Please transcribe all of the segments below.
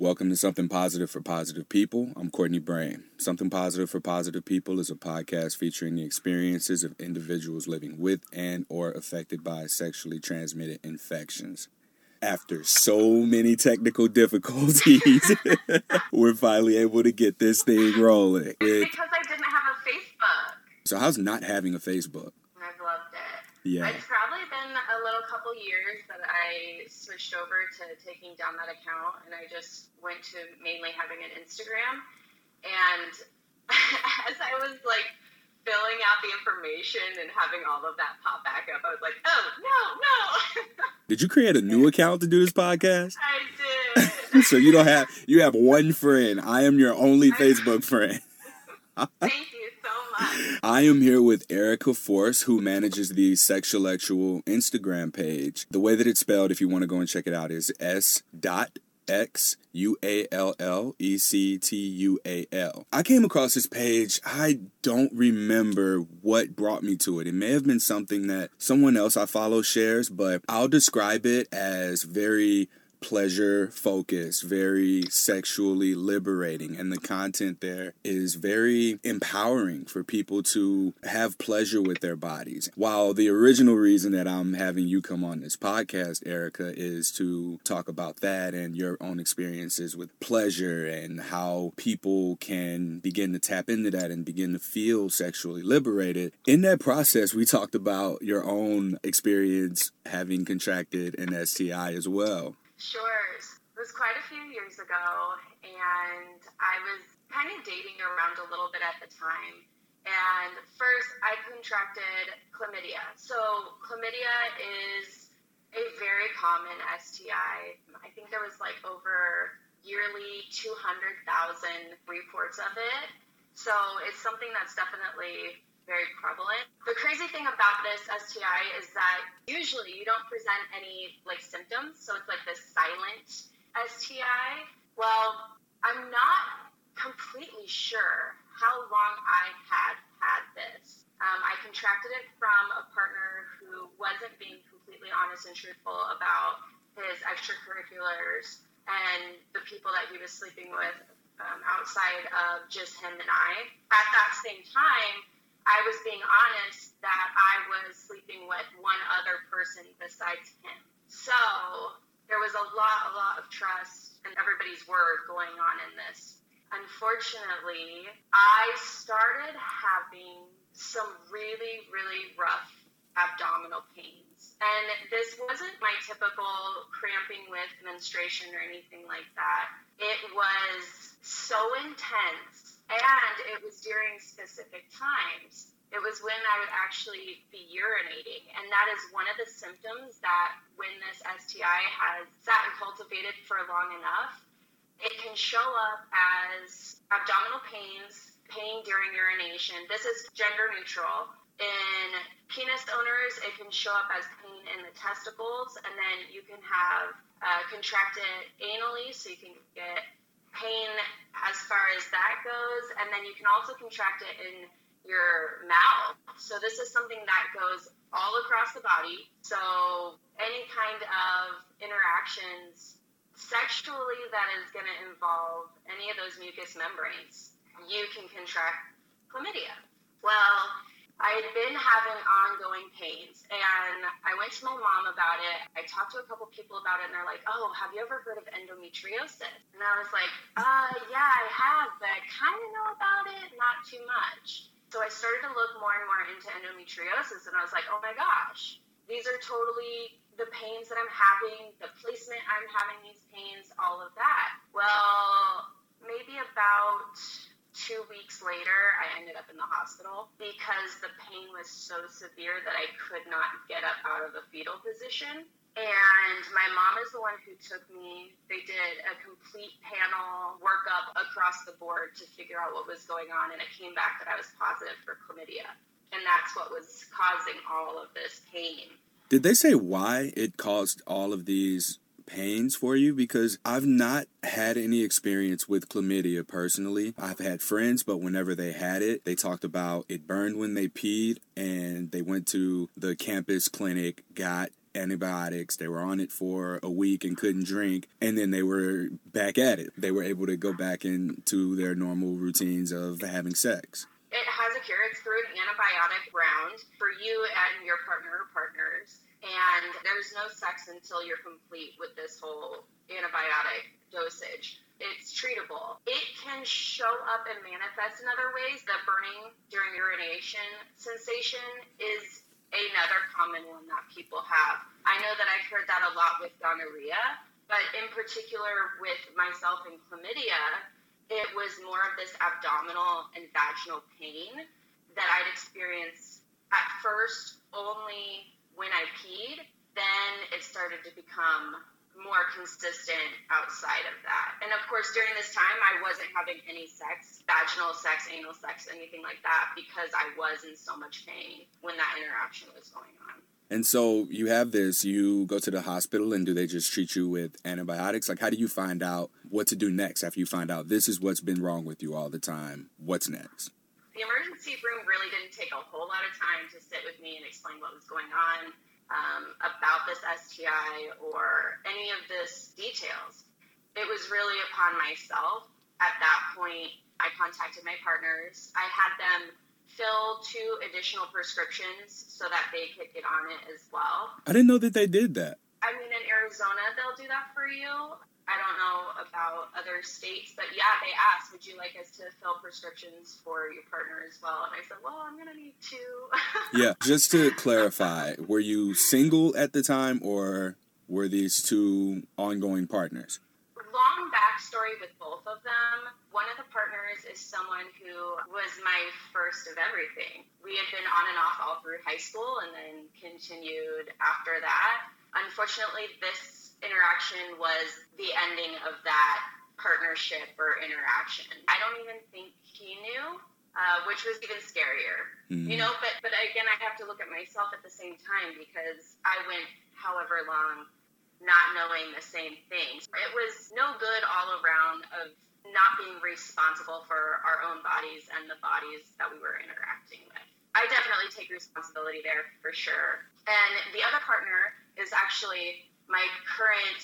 Welcome to Something Positive for Positive People. I'm Courtney Brain. Something Positive for Positive People is a podcast featuring the experiences of individuals living with and or affected by sexually transmitted infections. After so many technical difficulties, we're finally able to get this thing rolling. It's because I didn't have a Facebook. So how's not having a Facebook? I've loved it. Yeah. It's probably been a little couple years that I switched over to taking down that account and I just went to mainly having an Instagram. And as I was like filling out the information and having all of that pop back up, I was like, oh, no, no. Did you create a new account to do this podcast? I did. so you don't have you have one friend. I am your only Facebook friend. Thank you. I am here with Erica Force, who manages the Sexuallectual Instagram page. The way that it's spelled, if you want to go and check it out, is S dot X U A L L E C T U A L. I came across this page. I don't remember what brought me to it. It may have been something that someone else I follow shares, but I'll describe it as very pleasure focused, very sexually liberating, and the content there is very empowering for people to have pleasure with their bodies. While the original reason that I'm having you come on this podcast, Erica, is to talk about that and your own experiences with pleasure and how people can begin to tap into that and begin to feel sexually liberated. In that process, we talked about your own experience having contracted an STI as well. Sure. It was quite a few years ago, and I was kind of dating around a little bit at the time. And first, I contracted chlamydia. So, chlamydia is a very common STI. I think there was like over yearly 200,000 reports of it. So, it's something that's definitely very prevalent. The crazy thing about this STI is that usually you don't present any like symptoms, so it's like this silent STI. Well, I'm not completely sure how long I had had this. Um, I contracted it from a partner who wasn't being completely honest and truthful about his extracurriculars and the people that he was sleeping with um, outside of just him and I. At that same time, I was being honest that I was sleeping with one other person besides him. So there was a lot, a lot of trust and everybody's word going on in this. Unfortunately, I started having some really, really rough abdominal pains. And this wasn't my typical cramping with menstruation or anything like that. It was so intense and it was during specific times. It was when I would actually be urinating. And that is one of the symptoms that when this STI has sat and cultivated for long enough, it can show up as abdominal pains, pain during urination. This is gender neutral. In penis owners, it can show up as pain in the testicles, and then you can have uh, contracted anally, so you can get as that goes, and then you can also contract it in your mouth. So this is something that goes all across the body. So any kind of interactions sexually that is going to involve any of those mucous membranes, you can contract chlamydia. Well, I had been having ongoing pains, and I went to my mom about it. I talked to a couple people about it, and they're like, "Oh, have you ever heard of endometriosis?" And I was like, "Uh, yeah, I have, but I kind of know about it, not too much." So I started to look more and more into endometriosis, and I was like, "Oh my gosh, these are totally the pains that I'm having, the placement I'm having these pains, all of that." Well, maybe about two weeks later, I ended up in the hospital because the pain was so severe that I could not get up out of the fetal position. And my mom is the one who took me. They did a complete panel workup across the board to figure out what was going on, and it came back that I was positive for chlamydia. And that's what was causing all of this pain. Did they say why it caused all of these pains for you because I've not had any experience with chlamydia personally. I've had friends, but whenever they had it, they talked about it burned when they peed and they went to the campus clinic, got antibiotics. They were on it for a week and couldn't drink, and then they were back at it. They were able to go back into their normal routines of having sex. It has a cure. It's through an antibiotic round for you and your partner or partners. And there's no sex until you're complete with this whole antibiotic dosage. It's treatable. It can show up and manifest in other ways. The burning during urination sensation is another common one that people have. I know that I've heard that a lot with gonorrhea, but in particular with myself and chlamydia, it was more of this abdominal and vaginal pain that I'd experienced at first only when I peed. Then it started to become more consistent outside of that. And of course, during this time, I wasn't having any sex, vaginal sex, anal sex, anything like that, because I was in so much pain when that interaction was going on. And so you have this, you go to the hospital, and do they just treat you with antibiotics? Like, how do you find out what to do next after you find out this is what's been wrong with you all the time? What's next? The emergency room really didn't take a whole lot of time to sit with me and explain what was going on um, about this STI or any of this details. It was really upon myself. At that point, I contacted my partners. I had them fill two additional prescriptions so that they could get on it as well. I didn't know that they did that. I mean, in Arizona, they'll do that for you. I don't know about other states, but yeah, they asked, would you like us to fill prescriptions for your partner as well? And I said, well, I'm going to need two. yeah, just to clarify, were you single at the time or were these two ongoing partners? Long backstory with both of them. One of the partners is someone who was my first of everything. We had been on and off all through high school and then continued after that. Unfortunately, this interaction was the ending of that partnership or interaction. I don't even think he knew, uh, which was even scarier. Mm-hmm. You know, but but again, I have to look at myself at the same time because I went however long not knowing the same things. It was no good all around of not being responsible for our own bodies and the bodies that we were interacting with. I definitely take responsibility there for sure. And the other partner is actually my current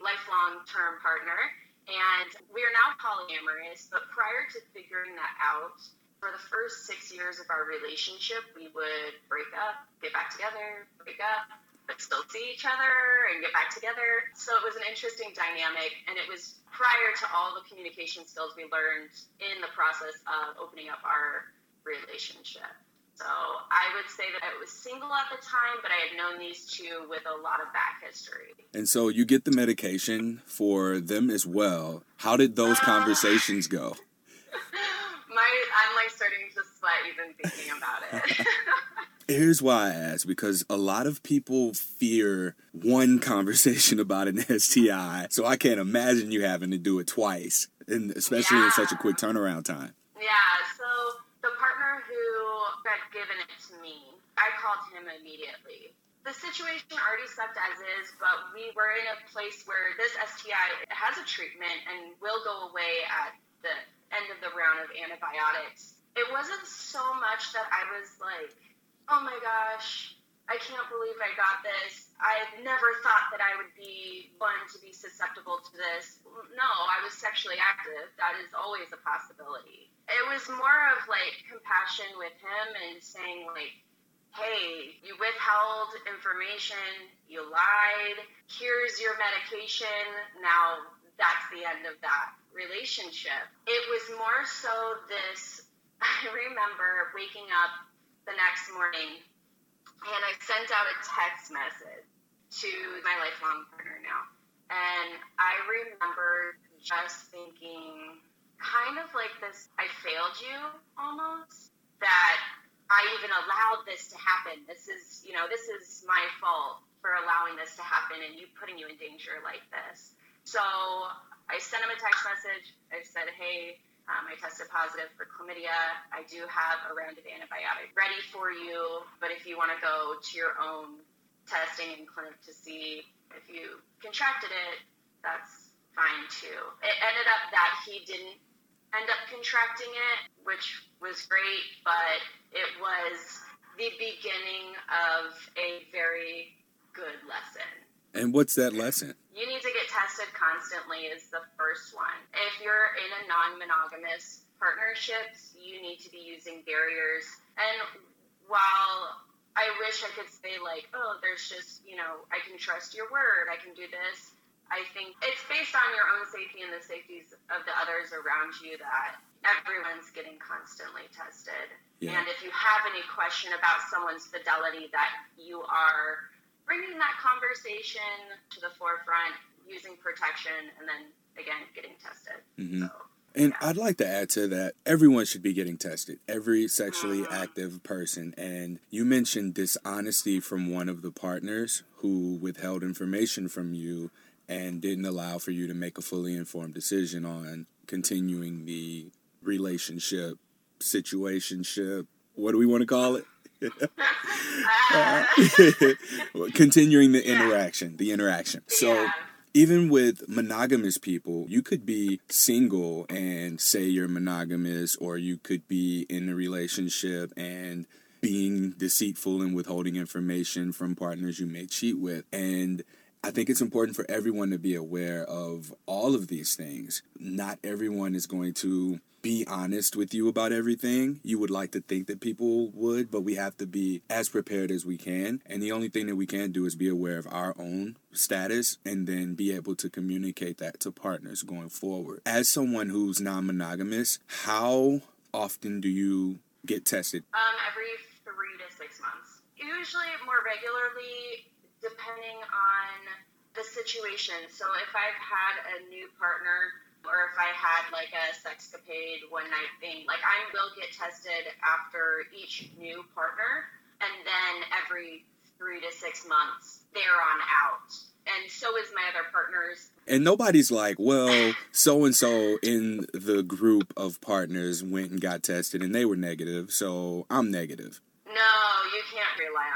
lifelong term partner. And we are now polyamorous, but prior to figuring that out, for the first six years of our relationship, we would break up, get back together, break up, but still see each other and get back together. So it was an interesting dynamic, and it was prior to all the communication skills we learned in the process of opening up our relationship. So I would say that I was single at the time, but I had known these two with a lot of back history. And so you get the medication for them as well. How did those uh, conversations go? My, I'm like starting to sweat even thinking about it. Here's why I ask because a lot of people fear one conversation about an STI, so I can't imagine you having to do it twice, and especially yeah. in such a quick turnaround time. Yeah, so the partner who had given it to me, I called him immediately. The situation already sucked as is, but we were in a place where this STI has a treatment and will go away at the end of the round of antibiotics. It wasn't so much that I was like, oh my gosh, I can't believe I got this. I never thought that I would be one to be susceptible to this. No, I was sexually active. That is always a possibility. It was more of like compassion with him and saying, like, hey, you withheld information, you lied, here's your medication. Now that's the end of that relationship. It was more so this I remember waking up the next morning and I sent out a text message to my lifelong partner now. And I remember just thinking, kind of like this I failed you almost, that I even allowed this to happen. This is, you know, this is my fault for allowing this to happen and you putting you in danger like this. So I sent him a text message. I said, hey, um, I tested positive for chlamydia. I do have a round of antibiotic ready for you, but if you want to go to your own testing in clinic to see if you contracted it, that's fine too. It ended up that he didn't end up contracting it, which was great, but it was the beginning of a very good lesson. And what's that lesson? You need to get tested constantly is the first one. If you're in a non-monogamous partnerships, you need to be using barriers. And while I wish I could say like, oh, there's just, you know, I can trust your word, I can do this. I think it's based on your own safety and the safeties of the others around you that everyone's getting constantly tested. Yeah. And if you have any question about someone's fidelity, that you are bringing that conversation to the forefront, using protection, and then again getting tested. Mm-hmm. So, and. I'd like to add to that, everyone should be getting tested, every sexually mm-hmm. active person. And you mentioned dishonesty from one of the partners who withheld information from you and didn't allow for you to make a fully informed decision on continuing the relationship, situationship. What do we want to call it? uh, continuing the interaction, the interaction. So even with monogamous people, you could be single and say you're monogamous, or you could be in a relationship and being deceitful and withholding information from partners you may cheat with. And I think it's important for everyone to be aware of all of these things. Not everyone is going to be honest with you about everything. You would like to think that people would, but we have to be as prepared as we can. And the only thing that we can do is be aware of our own status and then be able to communicate that to partners going forward. As someone who's non monogamous, how often do you get tested? Um, every three to six months. Usually more regularly, depending on the situation. So if I've had a new partner or if I had like a sexcapade one night thing, like I will get tested after each new partner, and then every three to six months they're on out, and so is my other partners. And nobody's like, well, so and so in the group of partners went and got tested and they were negative, so I'm negative. No, you can't rely on.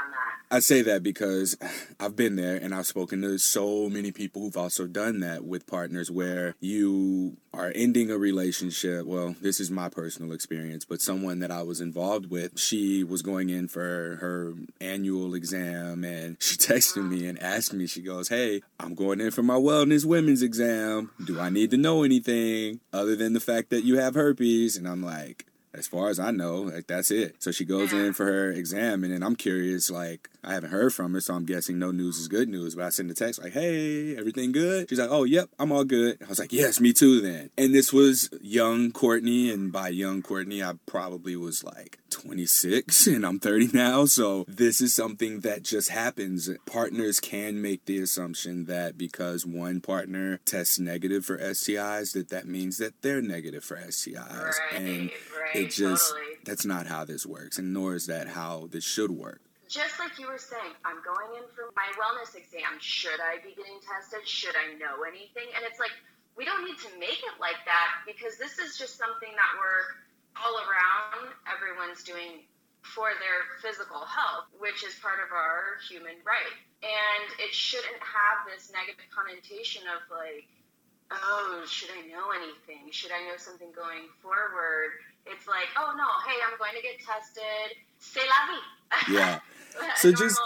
I say that because I've been there and I've spoken to so many people who've also done that with partners where you are ending a relationship. Well, this is my personal experience, but someone that I was involved with, she was going in for her annual exam and she texted me and asked me, she goes, Hey, I'm going in for my wellness women's exam. Do I need to know anything other than the fact that you have herpes? And I'm like, as far as I know, like that's it. So she goes in for her exam, and then I'm curious, like I haven't heard from her, so I'm guessing no news is good news. But I send a text like, "Hey, everything good?" She's like, "Oh, yep, I'm all good." I was like, "Yes, me too." Then, and this was young Courtney, and by young Courtney, I probably was like 26, and I'm 30 now. So this is something that just happens. Partners can make the assumption that because one partner tests negative for STIs, that that means that they're negative for STIs, right, and right, it just totally. that's not how this works, and nor is that how this should work. Just like you were saying, I'm going in for my wellness exam. Should I be getting tested? Should I know anything? And it's like we don't need to make it like that because this is just something that we're all around. Everyone's doing for their physical health, which is part of our human right. And it shouldn't have this negative connotation of like, oh, should I know anything? Should I know something going forward? It's like, oh no, hey, I'm going to get tested. C'est la vie. Yeah. so just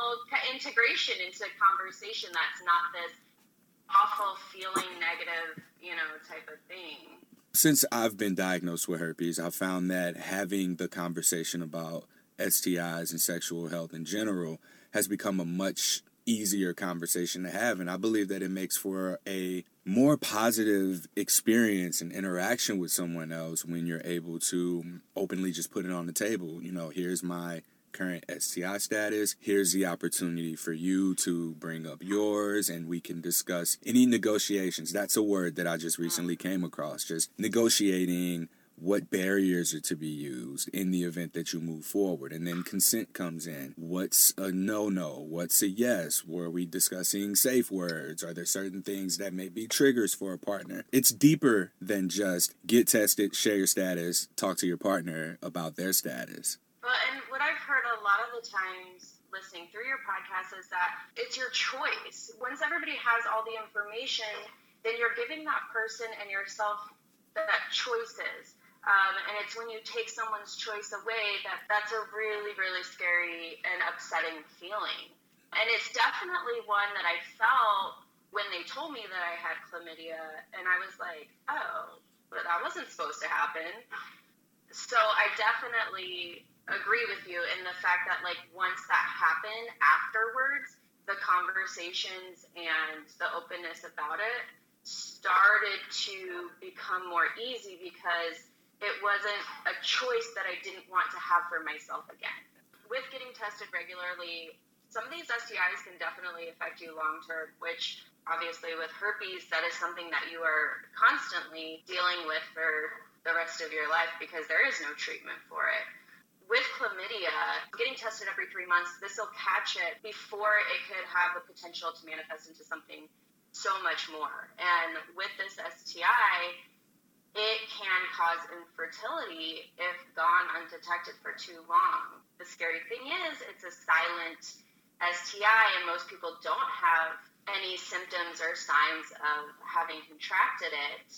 integration into conversation that's not this awful feeling negative, you know, type of thing. Since I've been diagnosed with herpes, I've found that having the conversation about STIs and sexual health in general has become a much easier conversation to have. And I believe that it makes for a more positive experience and interaction with someone else when you're able to openly just put it on the table. You know, here's my current STI status. Here's the opportunity for you to bring up yours and we can discuss any negotiations. That's a word that I just recently came across. Just negotiating what barriers are to be used in the event that you move forward. And then consent comes in. What's a no no? What's a yes? Were we discussing safe words? Are there certain things that may be triggers for a partner? It's deeper than just get tested, share your status, talk to your partner about their status. Well, and what I've heard a lot of the times listening through your podcast is that it's your choice. Once everybody has all the information, then you're giving that person and yourself that choices. Um, and it's when you take someone's choice away that that's a really, really scary and upsetting feeling. And it's definitely one that I felt when they told me that I had chlamydia, and I was like, oh, but that wasn't supposed to happen. So I definitely agree with you in the fact that, like, once that happened afterwards, the conversations and the openness about it started to become more easy because it wasn't a choice that I didn't want to have for myself again. With getting tested regularly, some of these STIs can definitely affect you long term, which obviously with herpes, that is something that you are constantly dealing with for the rest of your life because there is no treatment for it. With chlamydia, getting tested every three months, this will catch it before it could have the potential to manifest into something so much more. And with this STI, it can cause infertility if gone undetected for too long. The scary thing is, it's a silent STI, and most people don't have any symptoms or signs of having contracted it,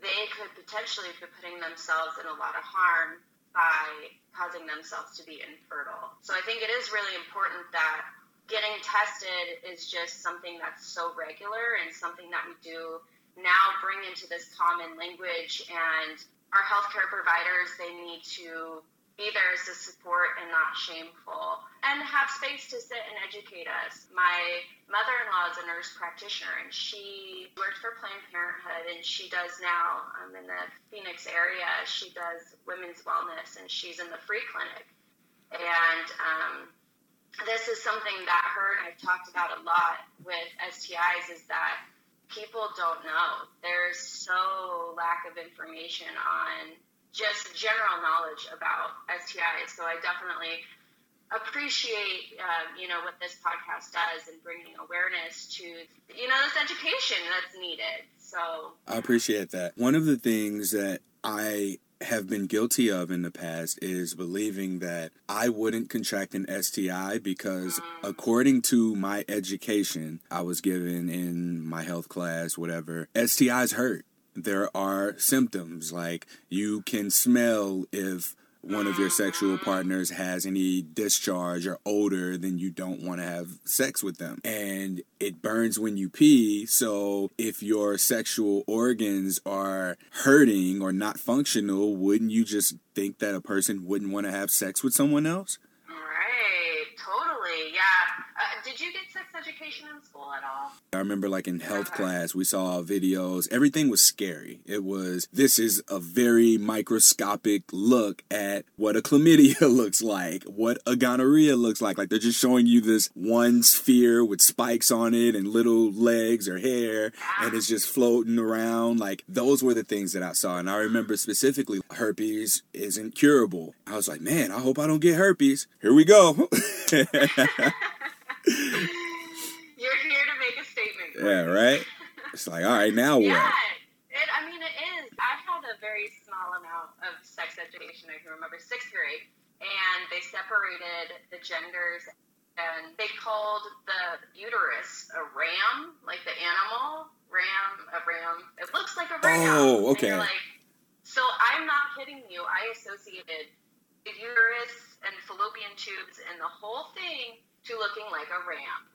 they could potentially be putting themselves in a lot of harm by causing themselves to be infertile. So I think it is really important that getting tested is just something that's so regular and something that we do now bring into this common language and our healthcare providers they need to be there as a support and not shameful, and have space to sit and educate us. My mother in law is a nurse practitioner, and she worked for Planned Parenthood, and she does now um, in the Phoenix area. She does women's wellness, and she's in the free clinic. And um, this is something that her and I've talked about a lot with STIs is that people don't know. There's so lack of information on just general knowledge about STIs. So I definitely appreciate uh, you know what this podcast does and bringing awareness to you know this education that's needed. So I appreciate that. One of the things that I have been guilty of in the past is believing that I wouldn't contract an STI because, according to my education I was given in my health class, whatever, STIs hurt. There are symptoms like you can smell if one of your sexual partners has any discharge or odor, then you don't want to have sex with them. And it burns when you pee. So if your sexual organs are hurting or not functional, wouldn't you just think that a person wouldn't want to have sex with someone else? Right, totally. Yeah. Uh, did you get education in school at all? I remember, like in health okay. class, we saw videos. Everything was scary. It was this is a very microscopic look at what a chlamydia looks like, what a gonorrhea looks like. Like they're just showing you this one sphere with spikes on it and little legs or hair, yeah. and it's just floating around. Like those were the things that I saw, and I remember specifically herpes isn't curable. I was like, man, I hope I don't get herpes. Here we go. You're here to make a statement. Yeah, right? It's like, all right, now what? Yeah. It, I mean, it is. I had a very small amount of sex education. I can remember sixth grade, and they separated the genders, and they called the uterus a ram, like the animal ram, a ram. It looks like a ram. Oh, okay. like, so I'm not kidding you. I associated the uterus and fallopian tubes and the whole thing to looking like a ram.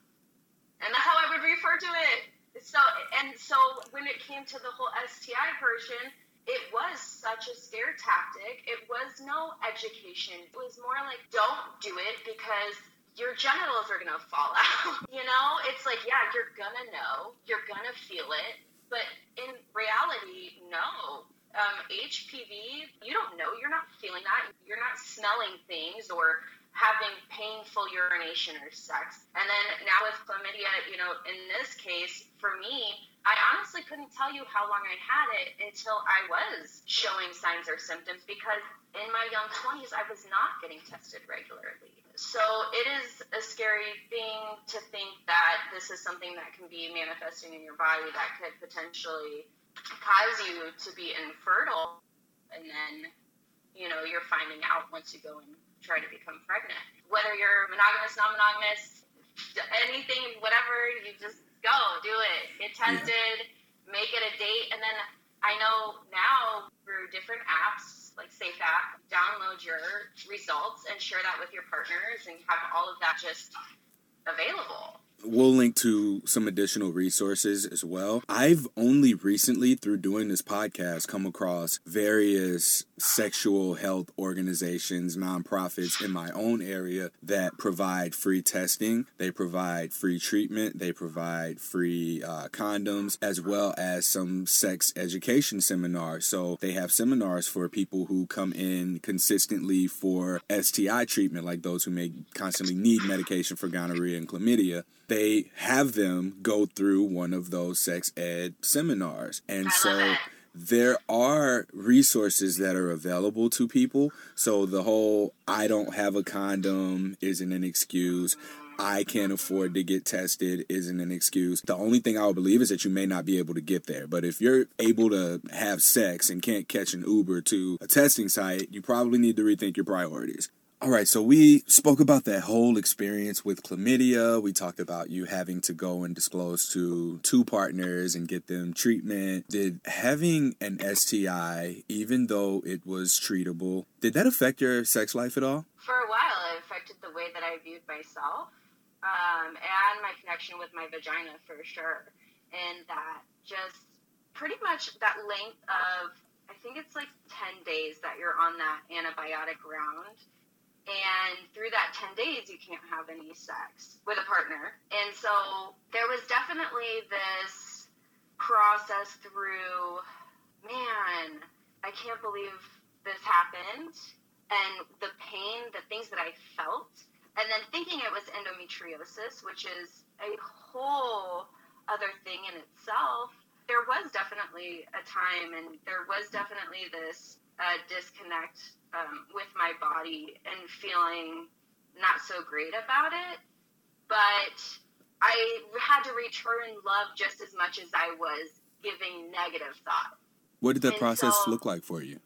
And how I would refer to it. So and so when it came to the whole STI version, it was such a scare tactic. It was no education. It was more like don't do it because your genitals are gonna fall out. you know, it's like yeah, you're gonna know, you're gonna feel it, but in reality, no. Um, HPV, you don't know. You're not feeling that. You're not smelling things or having painful urination or sex. And then now with chlamydia, you know, in this case, for me, I honestly couldn't tell you how long I had it until I was showing signs or symptoms because in my young 20s, I was not getting tested regularly. So it is a scary thing to think that this is something that can be manifesting in your body that could potentially cause you to be infertile. And then, you know, you're finding out once you go and try to become pregnant. Whether you're monogamous, non monogamous, anything, whatever, you just go, do it. Get tested, yeah. make it a date. And then I know now through different apps like Safe App, download your results and share that with your partners and have all of that just available we'll link to some additional resources as well. I've only recently, through doing this podcast, come across various sexual health organizations, nonprofits in my own area that provide free testing, they provide free treatment, they provide free uh, condoms, as well as some sex education seminars. So they have seminars for people who come in consistently for STI treatment, like those who may constantly need medication for gonorrhea and chlamydia they have them go through one of those sex ed seminars. And so there are resources that are available to people. So the whole I don't have a condom isn't an excuse. I can't afford to get tested isn't an excuse. The only thing I would believe is that you may not be able to get there. But if you're able to have sex and can't catch an Uber to a testing site, you probably need to rethink your priorities. All right, so we spoke about that whole experience with chlamydia. We talked about you having to go and disclose to two partners and get them treatment. Did having an STI, even though it was treatable, did that affect your sex life at all? For a while, it affected the way that I viewed myself um, and my connection with my vagina for sure. And that just pretty much that length of, I think it's like 10 days that you're on that antibiotic round and through that 10 days you can't have any sex with a partner. And so there was definitely this process through man i can't believe this happened. And the pain the things that i felt. And then thinking it was endometriosis which is a whole other thing in itself. There was definitely a time and there was definitely this uh, disconnect um, with my body and feeling not so great about it. But I had to return love just as much as I was giving negative thought. What did that and process so look like for you?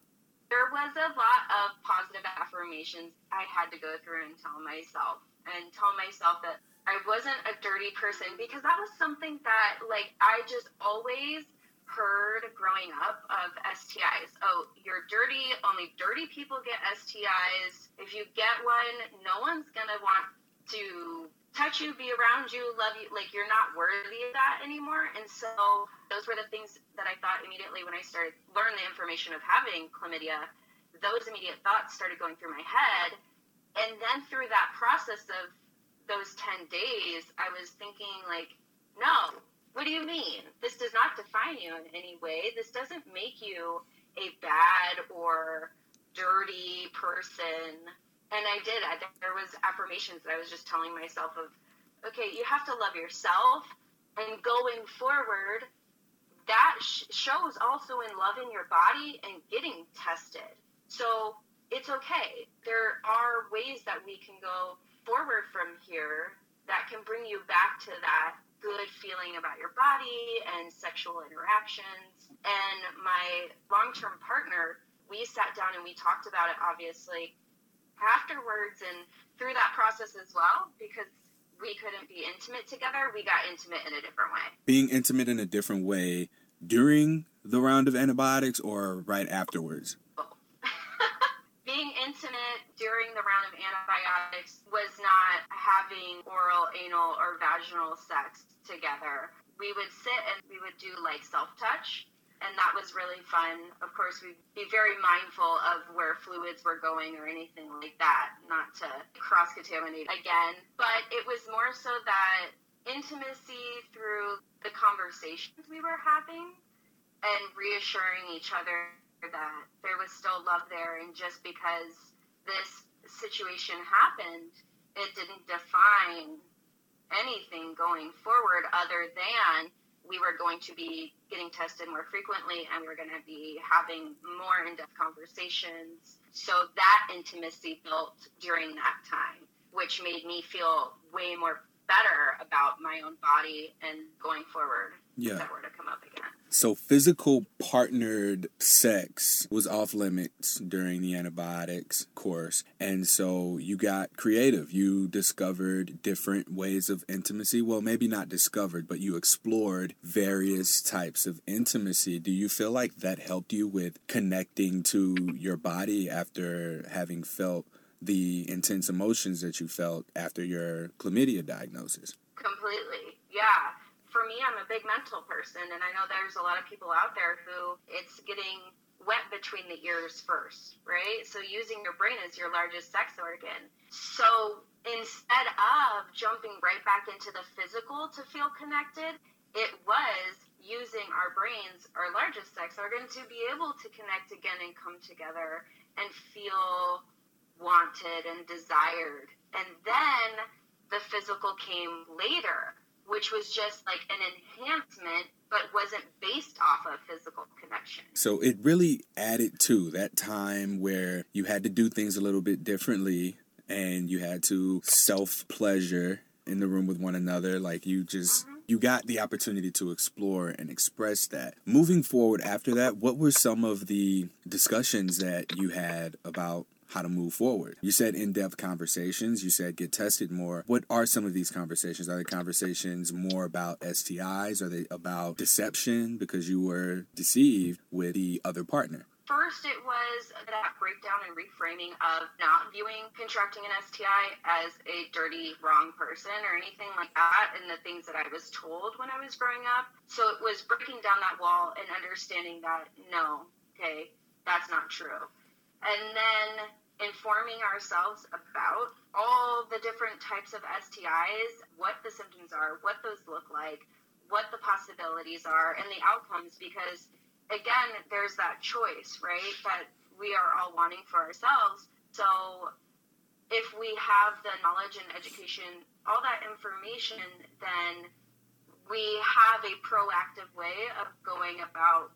There was a lot of positive affirmations I had to go through and tell myself, and tell myself that I wasn't a dirty person because that was something that, like, I just always heard growing up of STIs. Oh, you're dirty. Only dirty people get STIs. If you get one, no one's going to want to touch you, be around you, love you. Like, you're not worthy of that anymore. And so, those were the things that I thought immediately when I started learning the information of having chlamydia. Those immediate thoughts started going through my head. And then through that process of those 10 days, I was thinking, like, no, what do you mean? This does not define you in any way. This doesn't make you a bad or dirty person. And I did. I, there was affirmations that I was just telling myself of, okay, you have to love yourself. And going forward, that sh- shows also in loving your body and getting tested. So it's okay. There are ways that we can go forward from here that can bring you back to that good feeling about your body and sexual interactions. And my long term partner, we sat down and we talked about it obviously afterwards and through that process as well because we couldn't be intimate together. We got intimate in a different way. Being intimate in a different way during the round of antibiotics or right afterwards? being intimate during the round of antibiotics was not having oral, anal, or vaginal sex together. We would sit and we would do like self touch, and that was really fun. Of course, we'd be very mindful of where fluids were going or anything like that, not to cross contaminate again. But it was more so that intimacy through the conversations we were having and reassuring each other that there was still love there, and just because this situation happened, it didn't define anything going forward other than we were going to be getting tested more frequently and we are going to be having more in-depth conversations so that intimacy built during that time which made me feel way more better about my own body and going forward yeah. if that were to come up again. So physical partnered sex was off limits during the antibiotics course. And so you got creative. You discovered different ways of intimacy. Well, maybe not discovered, but you explored various types of intimacy. Do you feel like that helped you with connecting to your body after having felt the intense emotions that you felt after your chlamydia diagnosis. Completely. Yeah. For me, I'm a big mental person, and I know there's a lot of people out there who it's getting wet between the ears first, right? So using your brain as your largest sex organ. So instead of jumping right back into the physical to feel connected, it was using our brains, our largest sex organ, to be able to connect again and come together and feel wanted and desired. And then the physical came later, which was just like an enhancement, but wasn't based off of physical connection. So it really added to that time where you had to do things a little bit differently and you had to self pleasure in the room with one another. Like you just. Mm-hmm you got the opportunity to explore and express that. Moving forward after that, what were some of the discussions that you had about how to move forward. You said in depth conversations, you said get tested more. What are some of these conversations? Are they conversations more about STIs? Are they about deception because you were deceived with the other partner? First, it was that breakdown and reframing of not viewing contracting an STI as a dirty, wrong person or anything like that, and the things that I was told when I was growing up. So it was breaking down that wall and understanding that no, okay, that's not true. And then informing ourselves about all the different types of STIs, what the symptoms are, what those look like, what the possibilities are, and the outcomes because again, there's that choice, right? That we are all wanting for ourselves. So if we have the knowledge and education, all that information, then we have a proactive way of going about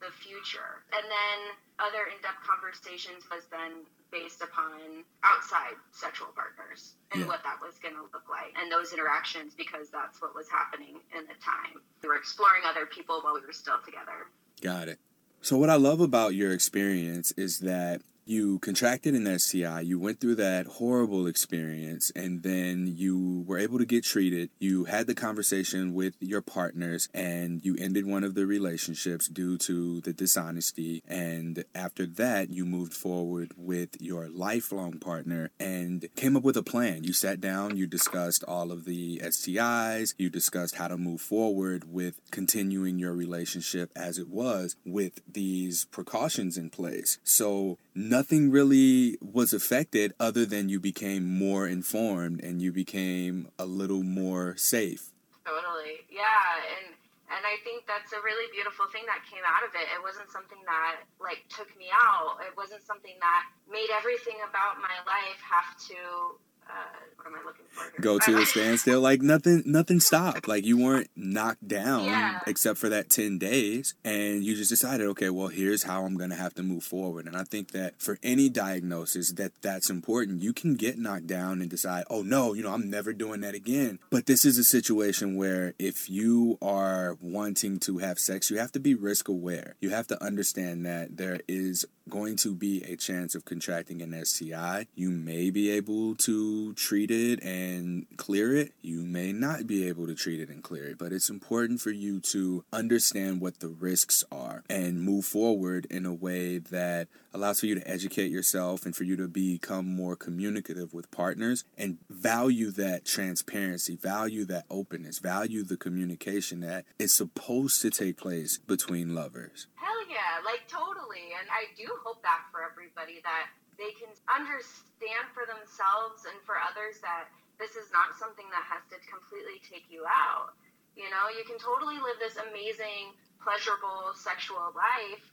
the future. And then other in depth conversations was then based upon outside sexual partners and yeah. what that was going to look like and those interactions because that's what was happening in the time. We were exploring other people while we were still together. Got it. So, what I love about your experience is that you contracted an STI, you went through that horrible experience, and then you were able to get treated. You had the conversation with your partners, and you ended one of the relationships due to the dishonesty. And after that, you moved forward with your lifelong partner and came up with a plan. You sat down, you discussed all of the STIs, you discussed how to move forward with continuing your relationship as it was with these precautions in place. So, nothing really was affected other than you became more informed and you became a little more safe. Totally. Yeah, and and I think that's a really beautiful thing that came out of it. It wasn't something that like took me out. It wasn't something that made everything about my life have to uh, what am I looking for? Here? Go to a standstill. Like nothing, nothing stopped. Like you weren't knocked down yeah. except for that ten days, and you just decided, okay, well, here's how I'm going to have to move forward. And I think that for any diagnosis, that that's important. You can get knocked down and decide, oh no, you know, I'm never doing that again. But this is a situation where if you are wanting to have sex, you have to be risk aware. You have to understand that there is going to be a chance of contracting an STI. You may be able to treat it and clear it. You may not be able to treat it and clear it, but it's important for you to understand what the risks are and move forward in a way that allows for you to educate yourself and for you to become more communicative with partners and value that transparency, value that openness, value the communication that is supposed to take place between lovers. Hell yeah, like totally. And I do hope that for everybody that they can understand for themselves and for others that this is not something that has to completely take you out. You know, you can totally live this amazing, pleasurable sexual life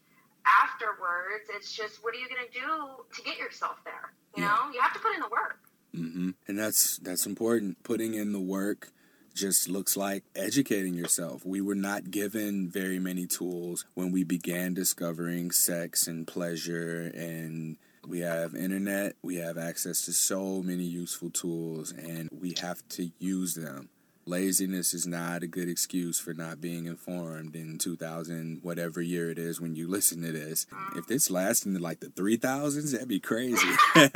afterwards. It's just, what are you going to do to get yourself there? You yeah. know, you have to put in the work. Mm-hmm. And that's that's important. Putting in the work just looks like educating yourself. We were not given very many tools when we began discovering sex and pleasure and we have internet, we have access to so many useful tools and we have to use them. Laziness is not a good excuse for not being informed in 2000 whatever year it is when you listen to this. If this lasts in like the 3000s, that'd be crazy. Immortal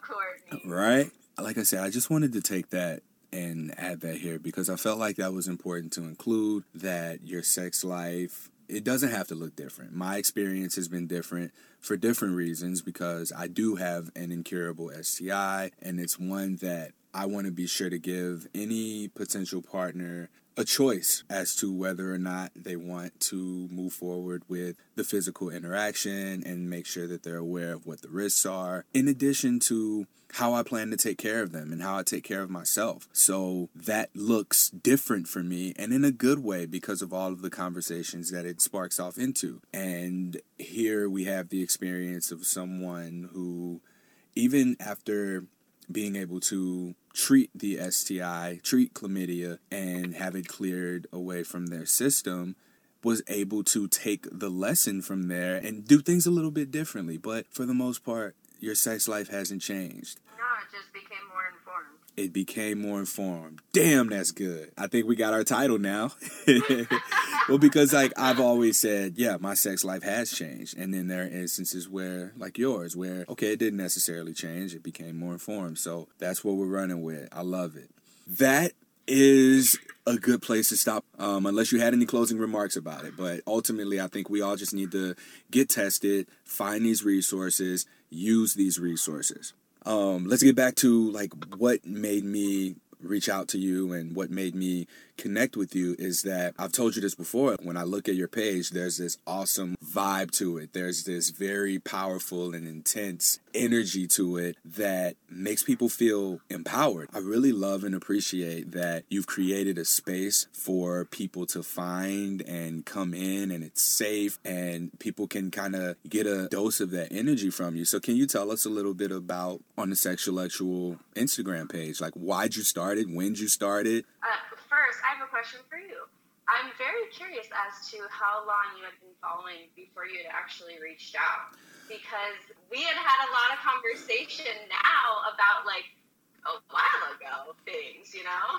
Courtney. Right? Like I said, I just wanted to take that and add that here because I felt like that was important to include that your sex life it doesn't have to look different. My experience has been different for different reasons because I do have an incurable STI, and it's one that I want to be sure to give any potential partner a choice as to whether or not they want to move forward with the physical interaction and make sure that they're aware of what the risks are, in addition to how I plan to take care of them and how I take care of myself. So that looks different for me and in a good way because of all of the conversations that it sparks off into. And here we have the experience of someone who, even after being able to treat the STI, treat chlamydia, and have it cleared away from their system, was able to take the lesson from there and do things a little bit differently. But for the most part, your sex life hasn't changed. No, it just became. It became more informed. Damn, that's good. I think we got our title now. well, because like I've always said, yeah, my sex life has changed. And then there are instances where, like yours, where, okay, it didn't necessarily change, it became more informed. So that's what we're running with. I love it. That is a good place to stop, um, unless you had any closing remarks about it. But ultimately, I think we all just need to get tested, find these resources, use these resources. Um, let's get back to like what made me reach out to you and what made me connect with you is that I've told you this before. When I look at your page, there's this awesome vibe to it. There's this very powerful and intense energy to it that makes people feel empowered. I really love and appreciate that you've created a space for people to find and come in and it's safe and people can kind of get a dose of that energy from you. So can you tell us a little bit about on the Sexuallectual Instagram page? Like why'd you start it? When'd you start it? Uh, first, I have a question for you. I'm very curious as to how long you had been following before you had actually reached out. Because we had had a lot of conversation now about like a while ago things, you know?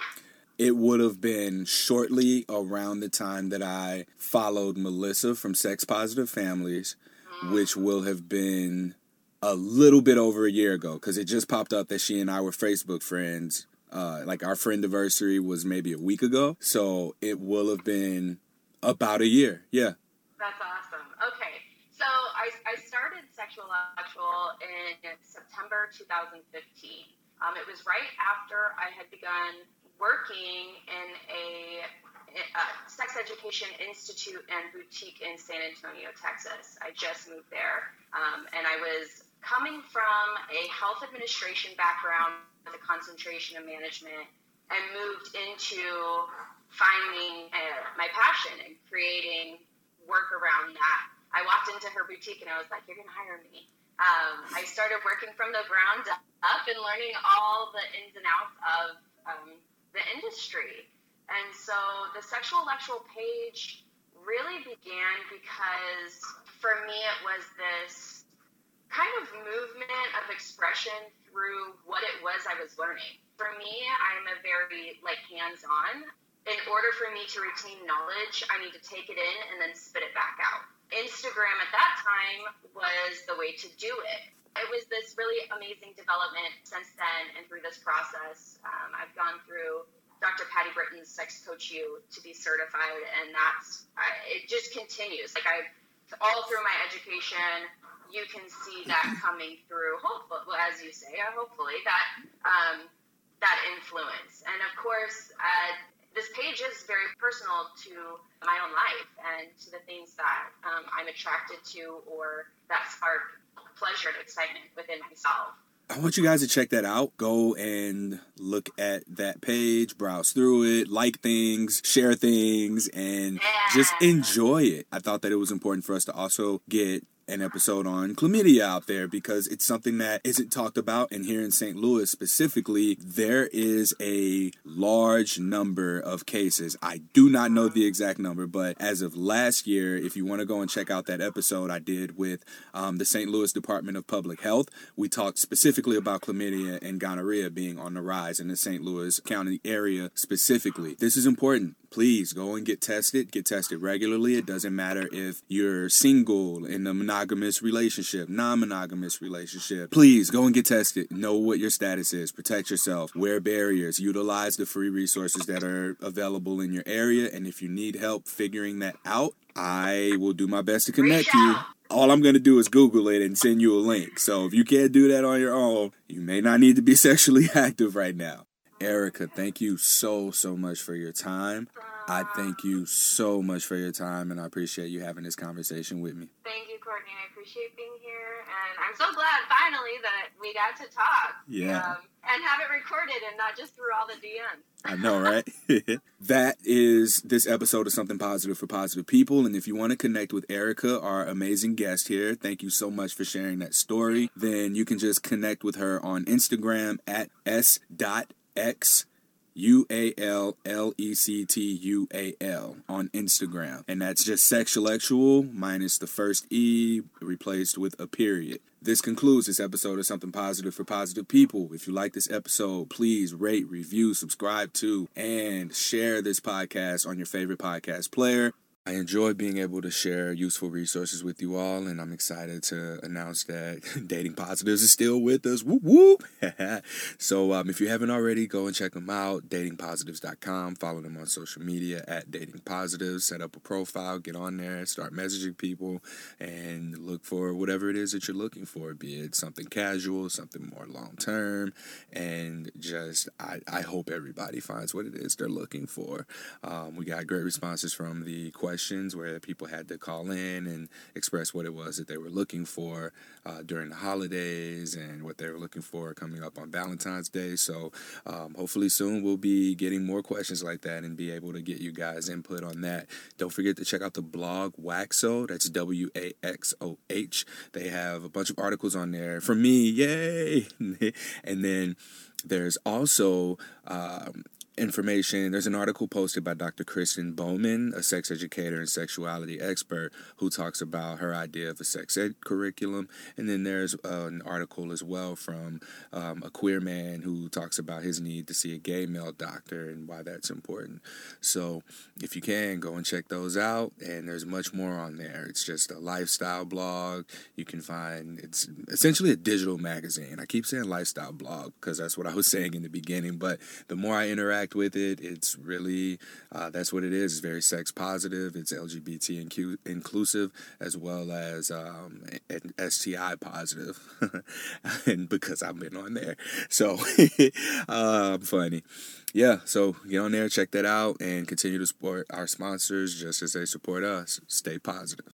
It would have been shortly around the time that I followed Melissa from Sex Positive Families, mm-hmm. which will have been a little bit over a year ago because it just popped up that she and I were Facebook friends uh, like our friend anniversary was maybe a week ago, so it will have been about a year. Yeah. That's awesome. Sexuallectual in September 2015. Um, it was right after I had begun working in a, a sex education institute and boutique in San Antonio, Texas. I just moved there, um, and I was coming from a health administration background with a concentration and management and moved into finding uh, my passion and creating work around that. I walked into her boutique and I was like, "You're gonna hire me." Um, I started working from the ground up and learning all the ins and outs of um, the industry. And so the sexual Sexuallectual page really began because for me it was this kind of movement of expression through what it was I was learning. For me, I'm a very like hands-on. In order for me to retain knowledge, I need to take it in and then spit it back out. Instagram at that time was the way to do it. It was this really amazing development since then and through this process. Um, I've gone through Dr. Patti Britton's Sex Coach U to be certified, and that's it. Just continues. Like I, all through my education, you can see that coming through. Hopefully, as you say, uh, hopefully that um, that influence. And of course, uh, this page is very personal to my own life and to the things that um, I'm attracted to or that spark pleasure and excitement within myself. I want you guys to check that out. Go and look at that page, browse through it, like things, share things, and yeah. just enjoy it. I thought that it was important for us to also get an episode on chlamydia out there because it's something that isn't talked about. And here in St. Louis specifically, there is a large number of cases. I do not know the exact number, but as of last year, if you want to go and check out that episode I did with um, the St. Louis Department of Public Health, we talked specifically about chlamydia and gonorrhea being on the rise in the St. Louis County area specifically. This is important please go and get tested. Get tested regularly. It doesn't matter if you're single in a monogamous relationship, non monogamous relationship. Please go and get tested. Know what your status is. Protect yourself. Wear barriers. Utilize the free resources that are available in your area. And if you need help figuring that out, I will do my best to connect you. All I'm going to do is Google it and send you a link. So if you can't do that on your own, you may not need to be sexually active right now. Erica, thank you so, so much for your time. I thank you so much for your time, and I appreciate you having this conversation with me. Thank you, Courtney. I appreciate being here, and I'm so glad finally that we got to talk. Yeah. Um, and have it recorded and not just through all the DMs. I know, right? that is this episode of Something Positive for Positive People. And if you want to connect with Erica, our amazing guest here, thank you so much for sharing that story. Then you can just connect with her on Instagram at s.x U A L L E C T U A L on Instagram. And that's just sexuallectual minus the first E replaced with a period. This concludes this episode of Something Positive for Positive People. If you like this episode, please rate, review, subscribe to, and share this podcast on your favorite podcast player. I enjoy being able to share useful resources with you all, and I'm excited to announce that Dating Positives is still with us. So, um, if you haven't already, go and check them out. DatingPositives.com. Follow them on social media at Dating Positives. Set up a profile, get on there, start messaging people, and look for whatever it is that you're looking for. Be it something casual, something more long term, and just I, I hope everybody finds what it is they're looking for. Um, we got great responses from the questions questions where people had to call in and express what it was that they were looking for uh, during the holidays and what they were looking for coming up on Valentine's Day. So um, hopefully soon we'll be getting more questions like that and be able to get you guys input on that. Don't forget to check out the blog Waxoh. That's W A X O H. They have a bunch of articles on there for me. Yay! and then there's also um, information. There's an article posted by Dr. Kristen Bowman, a sex educator and sexuality expert, who talks about her idea of a sex ed curriculum. And then there's uh, an article as well from um, a queer man who talks about his need to see a gay male doctor and why that's important. So if you can, go and check those out. And there's much more on there. It's just a lifestyle blog. You can find it's essentially a digital magazine. I keep saying lifestyle blog because that's what I was saying in the beginning. But the more I interact with it. It's really uh, that's what it is. It's very sex positive. It's LGBT inclusive as well as um, STI positive, and because I've been on there, so uh, funny. Yeah, so get on there, check that out, and continue to support our sponsors just as they support us. Stay positive.